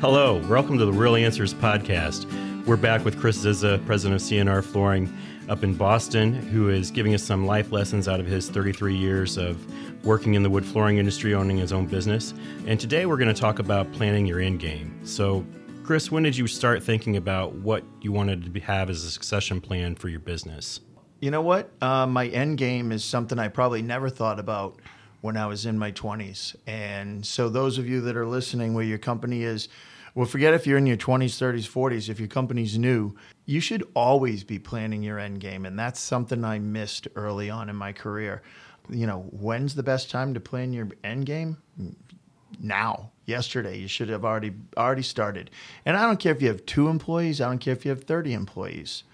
Hello, welcome to the Real Answers podcast. We're back with Chris Zizza, president of CNR Flooring up in Boston, who is giving us some life lessons out of his 33 years of working in the wood flooring industry, owning his own business. And today we're going to talk about planning your end game. So, Chris, when did you start thinking about what you wanted to have as a succession plan for your business? You know what? Uh, my end game is something I probably never thought about when I was in my 20s. And so, those of you that are listening, where your company is, well, forget if you're in your 20s, 30s, 40s, if your company's new, you should always be planning your end game. And that's something I missed early on in my career. You know, when's the best time to plan your end game? Now, yesterday. You should have already already started. And I don't care if you have two employees, I don't care if you have 30 employees.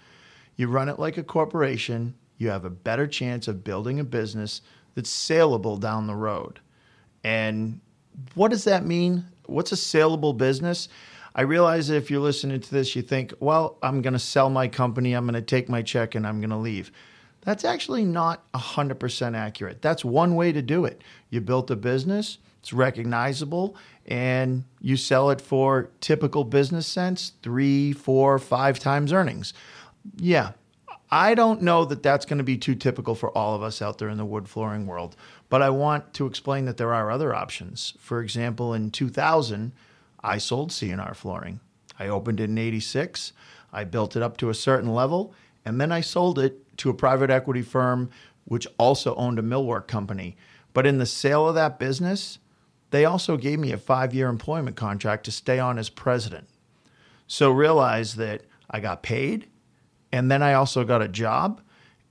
You run it like a corporation, you have a better chance of building a business that's saleable down the road. And what does that mean? What's a saleable business? I realize that if you're listening to this, you think, well, I'm going to sell my company, I'm going to take my check, and I'm going to leave. That's actually not 100% accurate. That's one way to do it. You built a business, it's recognizable, and you sell it for typical business sense three, four, five times earnings. Yeah, I don't know that that's going to be too typical for all of us out there in the wood flooring world, but I want to explain that there are other options. For example, in 2000, I sold CNR flooring. I opened it in 86. I built it up to a certain level, and then I sold it to a private equity firm which also owned a millwork company. But in the sale of that business, they also gave me a five year employment contract to stay on as president. So realize that I got paid and then I also got a job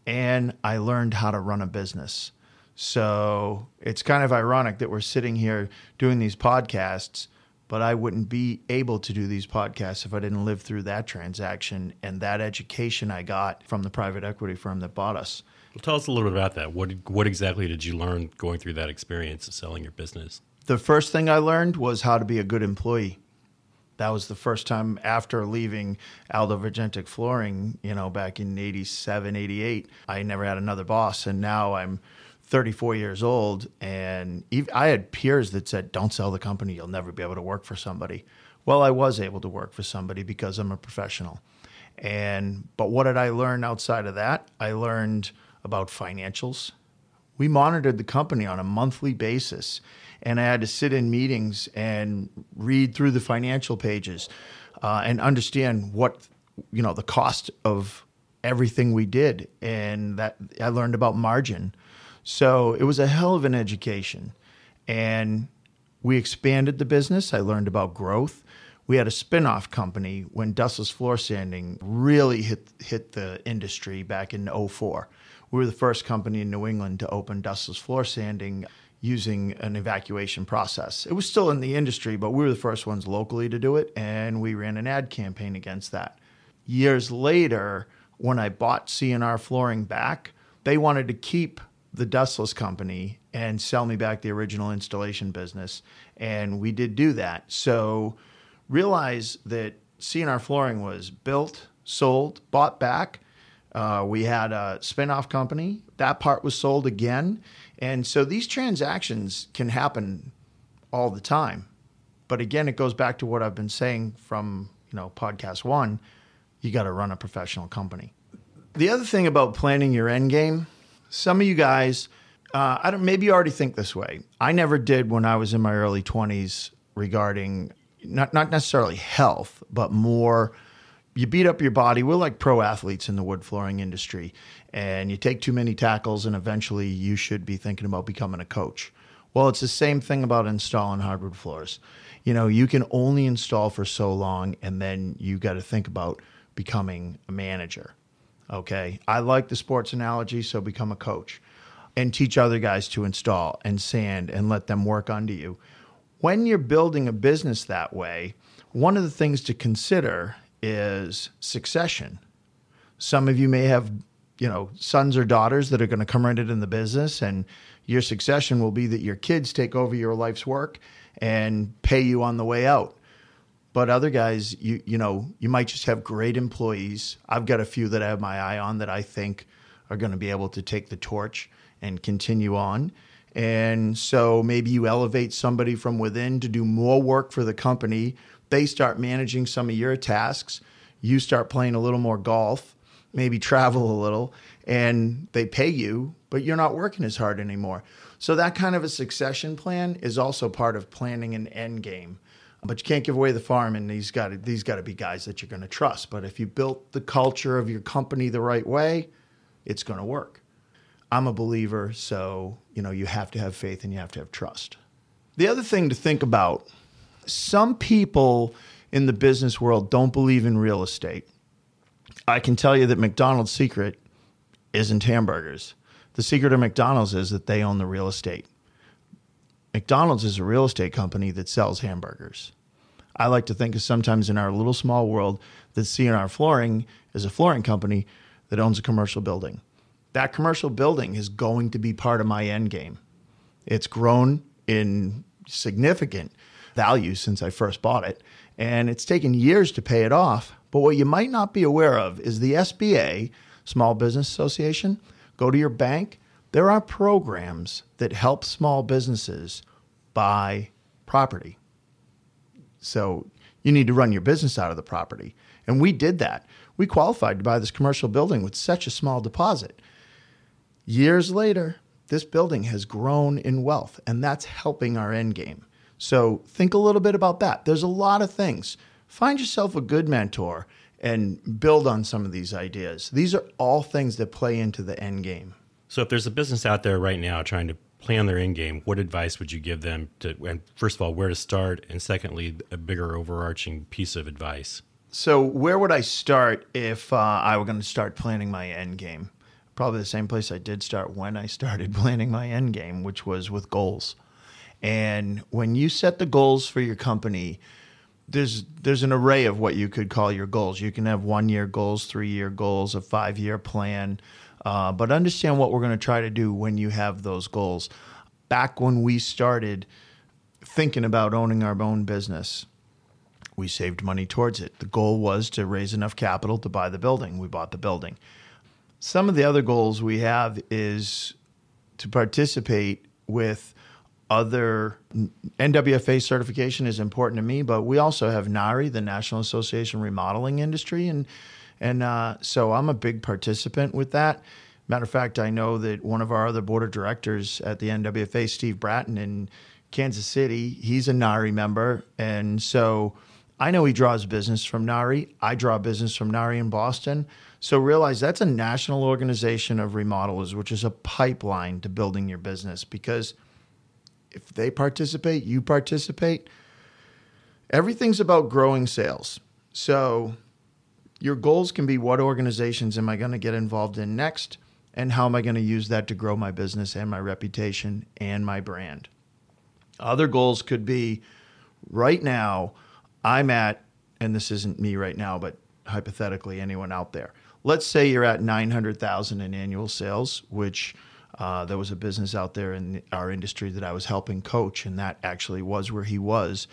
and I learned how to run a business. So it's kind of ironic that we're sitting here doing these podcasts, but I wouldn't be able to do these podcasts if I didn't live through that transaction and that education I got from the private equity firm that bought us. Well, tell us a little bit about that. What, what exactly did you learn going through that experience of selling your business? The first thing I learned was how to be a good employee that was the first time after leaving Aldo Vergentic Flooring, you know, back in 87, 88. I never had another boss. And now I'm 34 years old. And I had peers that said, don't sell the company. You'll never be able to work for somebody. Well, I was able to work for somebody because I'm a professional. And, but what did I learn outside of that? I learned about financials. We monitored the company on a monthly basis and I had to sit in meetings and read through the financial pages uh, and understand what you know the cost of everything we did, and that I learned about margin. So it was a hell of an education, and we expanded the business. I learned about growth. We had a spin-off company when dustless floor sanding really hit hit the industry back in 04. We were the first company in New England to open dustless floor sanding using an evacuation process. It was still in the industry, but we were the first ones locally to do it, and we ran an ad campaign against that. Years later, when I bought CNR Flooring back, they wanted to keep the dustless company and sell me back the original installation business, and we did do that. So realize that CNR Flooring was built, sold, bought back. Uh, we had a spin-off company. That part was sold again and so these transactions can happen all the time. But again, it goes back to what I've been saying from, you know, podcast 1, you got to run a professional company. The other thing about planning your end game, some of you guys uh, I don't maybe you already think this way. I never did when I was in my early 20s regarding not not necessarily health, but more you beat up your body. We're like pro athletes in the wood flooring industry, and you take too many tackles, and eventually you should be thinking about becoming a coach. Well, it's the same thing about installing hardwood floors. You know, you can only install for so long, and then you got to think about becoming a manager. Okay. I like the sports analogy, so become a coach and teach other guys to install and sand and let them work under you. When you're building a business that way, one of the things to consider is succession. Some of you may have, you know, sons or daughters that are going to come right into the business, and your succession will be that your kids take over your life's work and pay you on the way out. But other guys, you you know, you might just have great employees. I've got a few that I have my eye on that I think are going to be able to take the torch and continue on. And so maybe you elevate somebody from within to do more work for the company. They start managing some of your tasks. You start playing a little more golf, maybe travel a little, and they pay you, but you're not working as hard anymore. So that kind of a succession plan is also part of planning an end game. But you can't give away the farm, and these got to, these got to be guys that you're going to trust. But if you built the culture of your company the right way, it's going to work. I'm a believer, so you know you have to have faith and you have to have trust. The other thing to think about: some people in the business world don't believe in real estate. I can tell you that McDonald's secret isn't hamburgers. The secret of McDonald's is that they own the real estate. McDonald's is a real estate company that sells hamburgers. I like to think of sometimes in our little small world that CNR Flooring is a flooring company that owns a commercial building. That commercial building is going to be part of my end game. It's grown in significant value since I first bought it, and it's taken years to pay it off. But what you might not be aware of is the SBA, Small Business Association, go to your bank. There are programs that help small businesses buy property. So you need to run your business out of the property. And we did that. We qualified to buy this commercial building with such a small deposit. Years later, this building has grown in wealth, and that's helping our end game. So think a little bit about that. There's a lot of things. Find yourself a good mentor and build on some of these ideas. These are all things that play into the end game. So if there's a business out there right now trying to plan their end game, what advice would you give them to and first of all, where to start and secondly, a bigger overarching piece of advice? So where would I start if uh, I were going to start planning my end game? Probably the same place I did start when I started planning my end game, which was with goals. And when you set the goals for your company, there's there's an array of what you could call your goals. You can have one year goals, three year goals, a five year plan, uh, but understand what we're going to try to do when you have those goals. Back when we started thinking about owning our own business, we saved money towards it. The goal was to raise enough capital to buy the building. We bought the building. Some of the other goals we have is to participate with other NWFA certification is important to me, but we also have NARI, the National Association Remodeling Industry, and and uh, so I'm a big participant with that. Matter of fact, I know that one of our other board of directors at the NWFA, Steve Bratton in Kansas City, he's a NARI member, and so I know he draws business from NARI. I draw business from NARI in Boston. So realize that's a national organization of remodelers, which is a pipeline to building your business because if they participate, you participate. Everything's about growing sales. So your goals can be what organizations am I going to get involved in next? And how am I going to use that to grow my business and my reputation and my brand? Other goals could be right now, I'm at, and this isn't me right now, but hypothetically, anyone out there. Let's say you're at 900,000 in annual sales, which uh, there was a business out there in our industry that I was helping coach, and that actually was where he was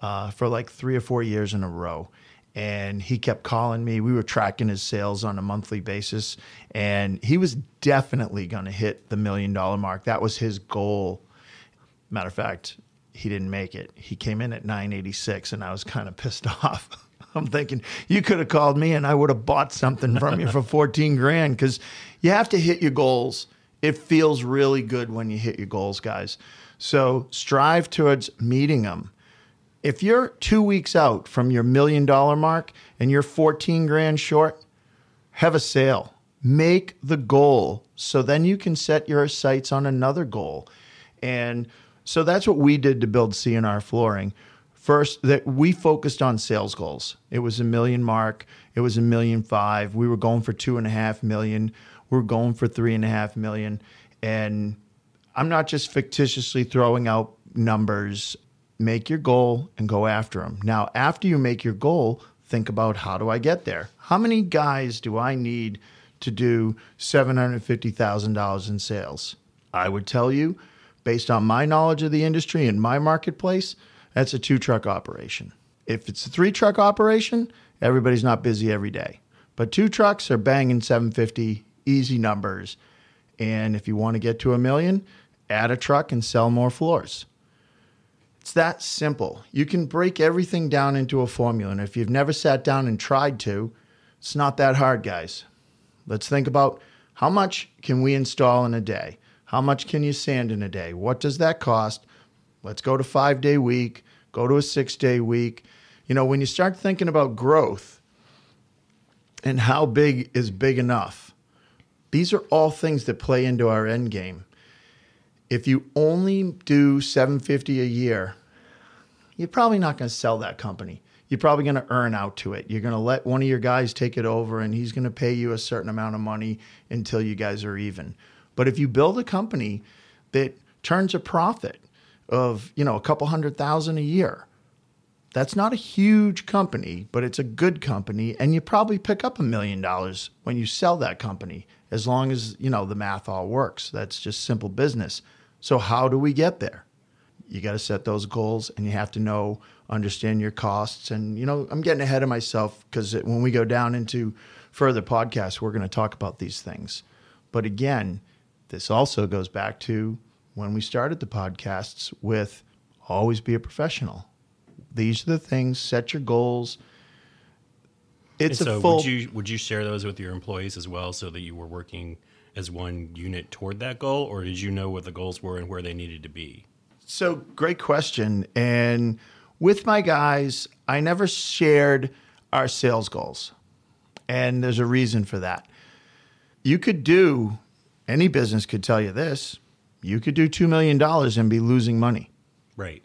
uh, for like three or four years in a row. And he kept calling me. We were tracking his sales on a monthly basis, and he was definitely going to hit the million dollar mark. That was his goal. Matter of fact, he didn't make it. He came in at 986, and I was kind of pissed off. I'm thinking you could have called me and I would have bought something from you for 14 grand because you have to hit your goals it feels really good when you hit your goals, guys. So strive towards meeting them. If you're two weeks out from your million dollar mark and you're 14 grand short, have a sale. Make the goal so then you can set your sights on another goal. And so that's what we did to build CNR flooring. First, that we focused on sales goals. It was a million mark. It was a million five. We were going for two and a half million we're going for three and a half million. And I'm not just fictitiously throwing out numbers. Make your goal and go after them. Now, after you make your goal, think about how do I get there? How many guys do I need to do $750,000 in sales? I would tell you, based on my knowledge of the industry and my marketplace, that's a two truck operation. If it's a three truck operation, everybody's not busy every day. But two trucks are banging 750 easy numbers. And if you want to get to a million, add a truck and sell more floors. It's that simple. You can break everything down into a formula. And if you've never sat down and tried to, it's not that hard, guys. Let's think about how much can we install in a day? How much can you sand in a day? What does that cost? Let's go to five day week, go to a six day week. You know, when you start thinking about growth and how big is big enough, these are all things that play into our end game. If you only do 750 a year, you're probably not going to sell that company. You're probably going to earn out to it. You're going to let one of your guys take it over and he's going to pay you a certain amount of money until you guys are even. But if you build a company that turns a profit of, you know, a couple hundred thousand a year, that's not a huge company, but it's a good company and you probably pick up a million dollars when you sell that company as long as, you know, the math all works. That's just simple business. So how do we get there? You got to set those goals and you have to know understand your costs and you know, I'm getting ahead of myself cuz when we go down into further podcasts, we're going to talk about these things. But again, this also goes back to when we started the podcasts with always be a professional. These are the things, set your goals. It's and so a full would you would you share those with your employees as well so that you were working as one unit toward that goal or did you know what the goals were and where they needed to be? So, great question. And with my guys, I never shared our sales goals. And there's a reason for that. You could do any business could tell you this you could do $2 million and be losing money. Right.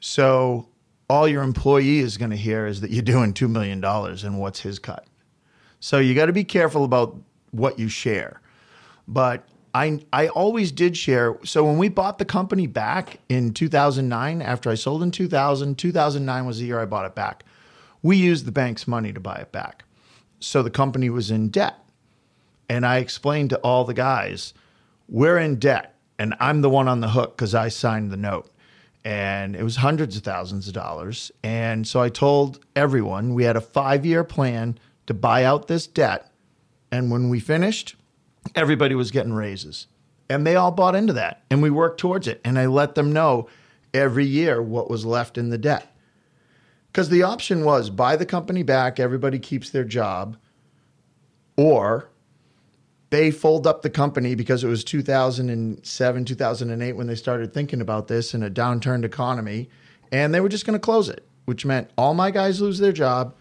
So all your employee is going to hear is that you're doing $2 million and what's his cut. So you got to be careful about what you share. But I, I always did share. So when we bought the company back in 2009, after I sold in 2000, 2009 was the year I bought it back. We used the bank's money to buy it back. So the company was in debt. And I explained to all the guys, we're in debt and I'm the one on the hook because I signed the note. And it was hundreds of thousands of dollars. And so I told everyone we had a five year plan to buy out this debt. And when we finished, everybody was getting raises. And they all bought into that. And we worked towards it. And I let them know every year what was left in the debt. Because the option was buy the company back, everybody keeps their job, or they fold up the company because it was 2007, 2008 when they started thinking about this in a downturned economy. And they were just going to close it, which meant all my guys lose their job.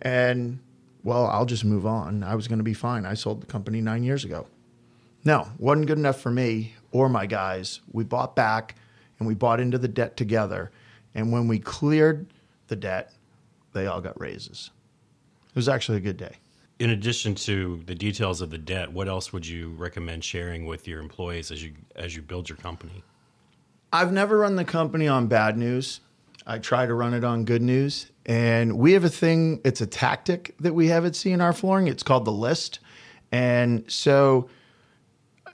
And, well, I'll just move on. I was going to be fine. I sold the company nine years ago. No, wasn't good enough for me or my guys. We bought back and we bought into the debt together. And when we cleared the debt, they all got raises. It was actually a good day in addition to the details of the debt, what else would you recommend sharing with your employees as you as you build your company? I've never run the company on bad news. I try to run it on good news. And we have a thing, it's a tactic that we have at CNR Flooring. It's called the list. And so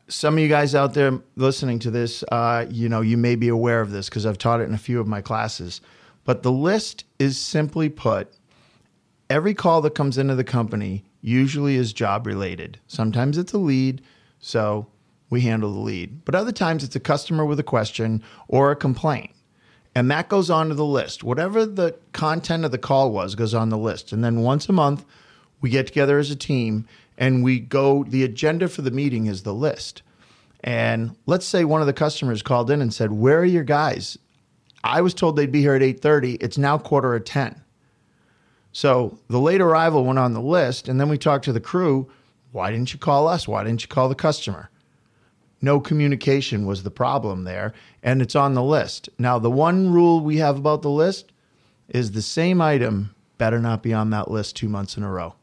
some of you guys out there listening to this, uh, you know, you may be aware of this because I've taught it in a few of my classes. But the list is simply put every call that comes into the company usually is job related. Sometimes it's a lead, so we handle the lead. But other times it's a customer with a question or a complaint. And that goes onto the list. Whatever the content of the call was goes on the list. And then once a month, we get together as a team and we go, the agenda for the meeting is the list. And let's say one of the customers called in and said, Where are your guys? I was told they'd be here at 8:30. It's now quarter of 10. So the late arrival went on the list, and then we talked to the crew. Why didn't you call us? Why didn't you call the customer? No communication was the problem there, and it's on the list. Now, the one rule we have about the list is the same item better not be on that list two months in a row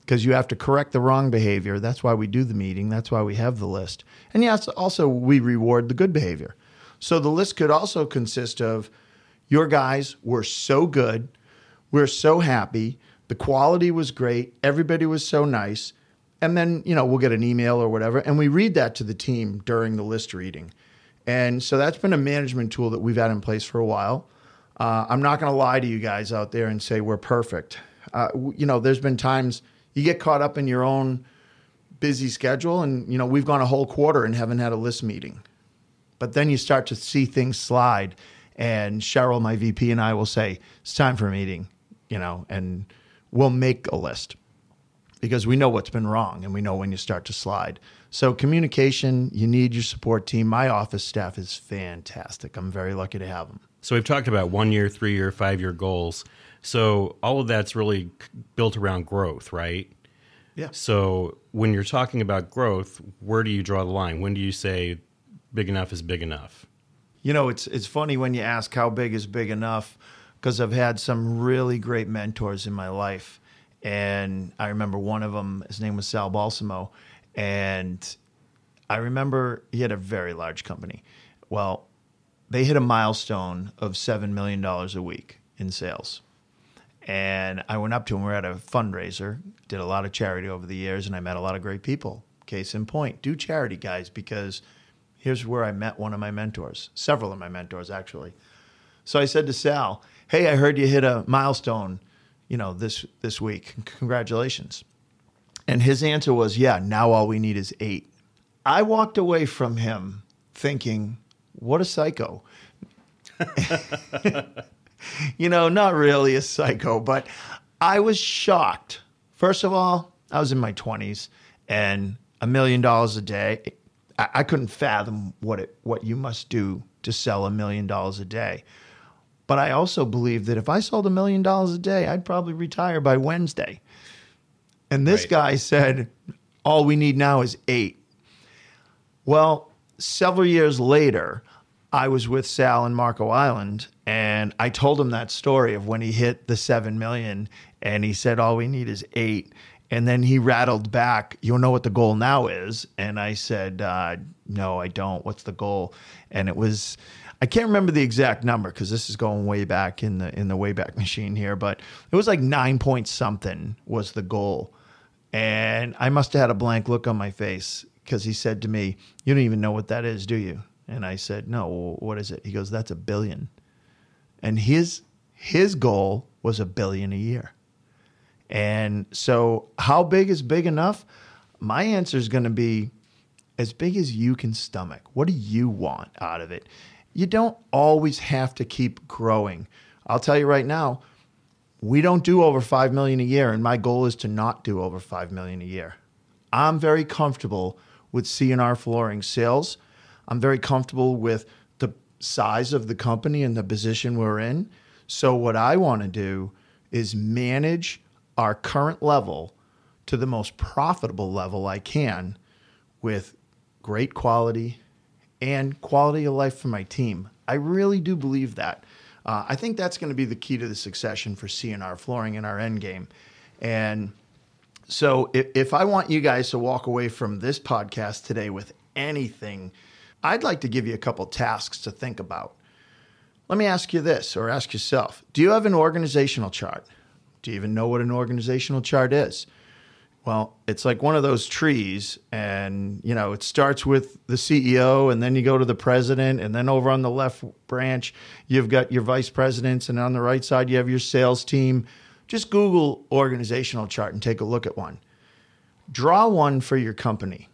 because you have to correct the wrong behavior. That's why we do the meeting. That's why we have the list. And yes, also we reward the good behavior. So the list could also consist of your guys were so good we're so happy. The quality was great. Everybody was so nice. And then, you know, we'll get an email or whatever, and we read that to the team during the list reading. And so that's been a management tool that we've had in place for a while. Uh, I'm not going to lie to you guys out there and say we're perfect. Uh, you know, there's been times you get caught up in your own busy schedule, and, you know, we've gone a whole quarter and haven't had a list meeting. But then you start to see things slide. And Cheryl, my VP, and I will say, it's time for a meeting, you know, and we'll make a list because we know what's been wrong and we know when you start to slide. So, communication, you need your support team. My office staff is fantastic. I'm very lucky to have them. So, we've talked about one year, three year, five year goals. So, all of that's really built around growth, right? Yeah. So, when you're talking about growth, where do you draw the line? When do you say big enough is big enough? You know, it's it's funny when you ask how big is big enough because I've had some really great mentors in my life. And I remember one of them, his name was Sal Balsamo. And I remember he had a very large company. Well, they hit a milestone of $7 million a week in sales. And I went up to him. We are at a fundraiser, did a lot of charity over the years, and I met a lot of great people. Case in point, do charity, guys, because here's where I met one of my mentors, several of my mentors, actually. So I said to Sal, Hey, I heard you hit a milestone, you know, this, this week. Congratulations. And his answer was, Yeah, now all we need is eight. I walked away from him thinking, What a psycho. you know, not really a psycho, but I was shocked. First of all, I was in my 20s and a million dollars a day. I, I couldn't fathom what it what you must do to sell a million dollars a day. But I also believe that if I sold a million dollars a day, I'd probably retire by Wednesday. And this right. guy said, all we need now is eight. Well, several years later, I was with Sal in Marco Island and I told him that story of when he hit the 7 million and he said, all we need is eight. And then he rattled back, you'll know what the goal now is. And I said, uh, no, I don't. What's the goal? And it was, I can't remember the exact number because this is going way back in the in the wayback machine here, but it was like nine point something was the goal. And I must have had a blank look on my face because he said to me, You don't even know what that is, do you? And I said, No, what is it? He goes, That's a billion. And his his goal was a billion a year. And so how big is big enough? My answer is going to be as big as you can stomach. What do you want out of it? You don't always have to keep growing. I'll tell you right now, we don't do over 5 million a year and my goal is to not do over 5 million a year. I'm very comfortable with C&R flooring sales. I'm very comfortable with the size of the company and the position we're in. So what I want to do is manage our current level to the most profitable level I can with great quality and quality of life for my team. I really do believe that. Uh, I think that's going to be the key to the succession for C&R flooring in our end game. And so if, if I want you guys to walk away from this podcast today with anything, I'd like to give you a couple tasks to think about. Let me ask you this or ask yourself Do you have an organizational chart? Do you even know what an organizational chart is? Well, it's like one of those trees, and you know, it starts with the CEO, and then you go to the president, and then over on the left branch, you've got your vice presidents, and on the right side, you have your sales team. Just Google organizational chart and take a look at one. Draw one for your company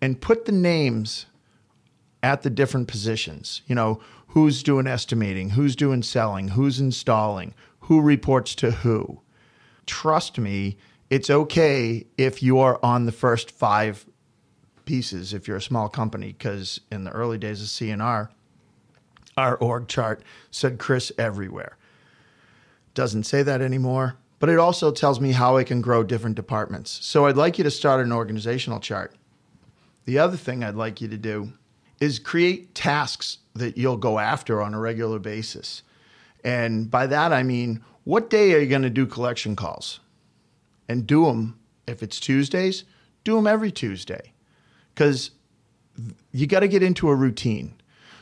and put the names at the different positions. You know, who's doing estimating, who's doing selling, who's installing, who reports to who. Trust me, it's okay if you are on the first five pieces if you're a small company because in the early days of C&R, our org chart said Chris everywhere. Doesn't say that anymore, but it also tells me how I can grow different departments. So I'd like you to start an organizational chart. The other thing I'd like you to do is create tasks that you'll go after on a regular basis. And by that, I mean, what day are you going to do collection calls? And do them. If it's Tuesdays, do them every Tuesday because you got to get into a routine.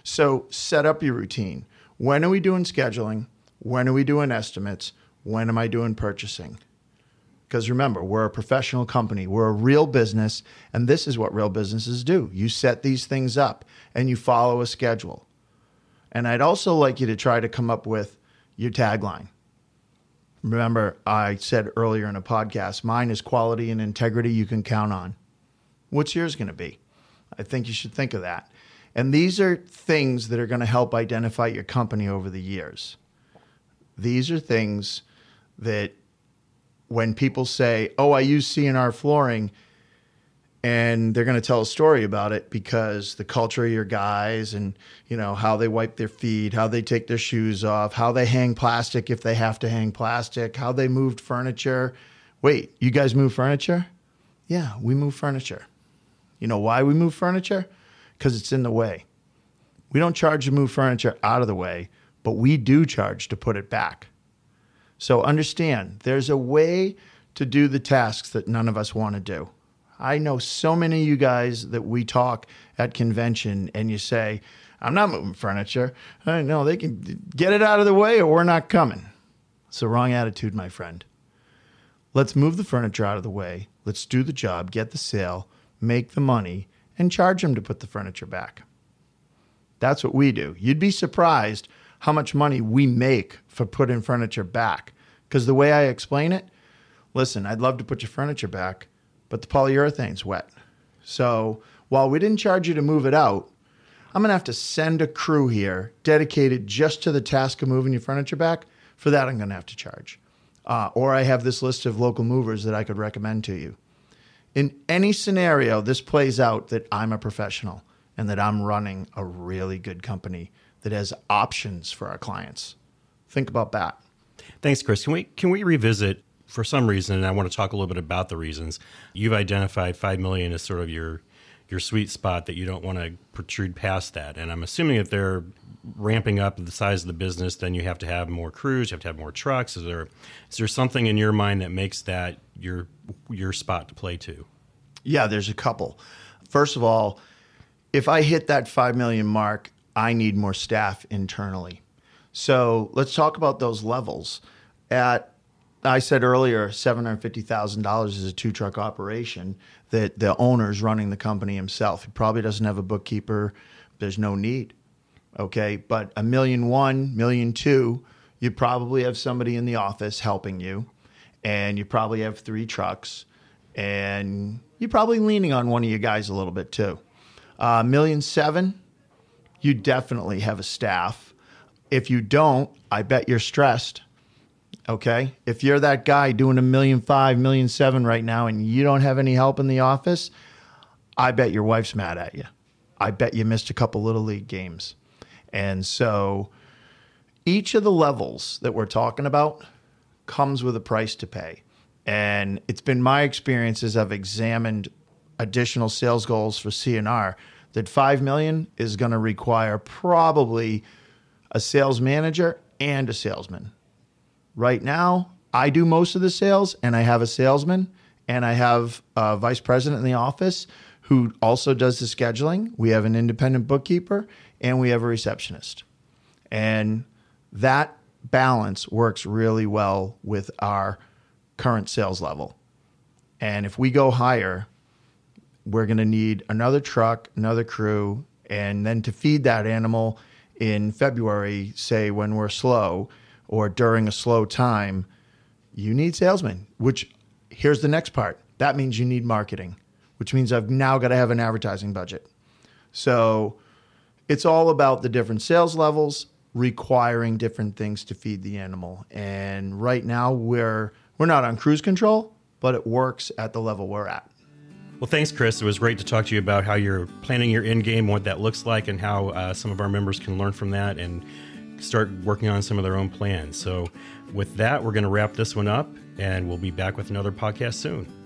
So set up your routine. When are we doing scheduling? When are we doing estimates? When am I doing purchasing? Because remember, we're a professional company, we're a real business, and this is what real businesses do. You set these things up and you follow a schedule. And I'd also like you to try to come up with your tagline. Remember, I said earlier in a podcast, mine is quality and integrity you can count on. What's yours going to be? I think you should think of that. And these are things that are going to help identify your company over the years. These are things that when people say, "Oh, I use CNR flooring," and they're going to tell a story about it because the culture of your guys and you know how they wipe their feet how they take their shoes off how they hang plastic if they have to hang plastic how they moved furniture. Wait you guys move furniture? Yeah we move furniture. You know why we move furniture? Because it's in the way. We don't charge to move furniture out of the way but we do charge to put it back. So understand there's a way to do the tasks that none of us want to do I know so many of you guys that we talk at convention and you say, I'm not moving furniture. Uh, I know they can get it out of the way or we're not coming. It's the wrong attitude, my friend. Let's move the furniture out of the way. Let's do the job, get the sale, make the money, and charge them to put the furniture back. That's what we do. You'd be surprised how much money we make for putting furniture back. Because the way I explain it, listen, I'd love to put your furniture back but the polyurethane's wet. So while we didn't charge you to move it out, I'm going to have to send a crew here dedicated just to the task of moving your furniture back. For that, I'm going to have to charge. Uh, or I have this list of local movers that I could recommend to you. In any scenario, this plays out that I'm a professional and that I'm running a really good company that has options for our clients. Think about that. Thanks, Chris. Can we can we revisit for some reason, and I want to talk a little bit about the reasons. You've identified five million as sort of your your sweet spot that you don't want to protrude past that. And I'm assuming if they're ramping up the size of the business, then you have to have more crews, you have to have more trucks. Is there is there something in your mind that makes that your your spot to play to? Yeah, there's a couple. First of all, if I hit that five million mark, I need more staff internally. So let's talk about those levels. At I said earlier, seven hundred fifty thousand dollars is a two truck operation that the owner's running the company himself. He probably doesn't have a bookkeeper. There's no need. Okay, but a million one, million two, you probably have somebody in the office helping you, and you probably have three trucks, and you're probably leaning on one of you guys a little bit too. Uh, million seven, you definitely have a staff. If you don't, I bet you're stressed Okay. If you're that guy doing a million five, million seven right now and you don't have any help in the office, I bet your wife's mad at you. I bet you missed a couple little league games. And so each of the levels that we're talking about comes with a price to pay. And it's been my experience as I've examined additional sales goals for CNR that 5 million is going to require probably a sales manager and a salesman Right now, I do most of the sales and I have a salesman and I have a vice president in the office who also does the scheduling. We have an independent bookkeeper and we have a receptionist. And that balance works really well with our current sales level. And if we go higher, we're going to need another truck, another crew, and then to feed that animal in February, say when we're slow, or during a slow time, you need salesmen, which here's the next part. That means you need marketing, which means I've now got to have an advertising budget. So it's all about the different sales levels requiring different things to feed the animal. And right now we're we're not on cruise control, but it works at the level we're at. Well, thanks, Chris. It was great to talk to you about how you're planning your end game, what that looks like, and how uh, some of our members can learn from that. And start working on some of their own plans. So, with that, we're going to wrap this one up and we'll be back with another podcast soon.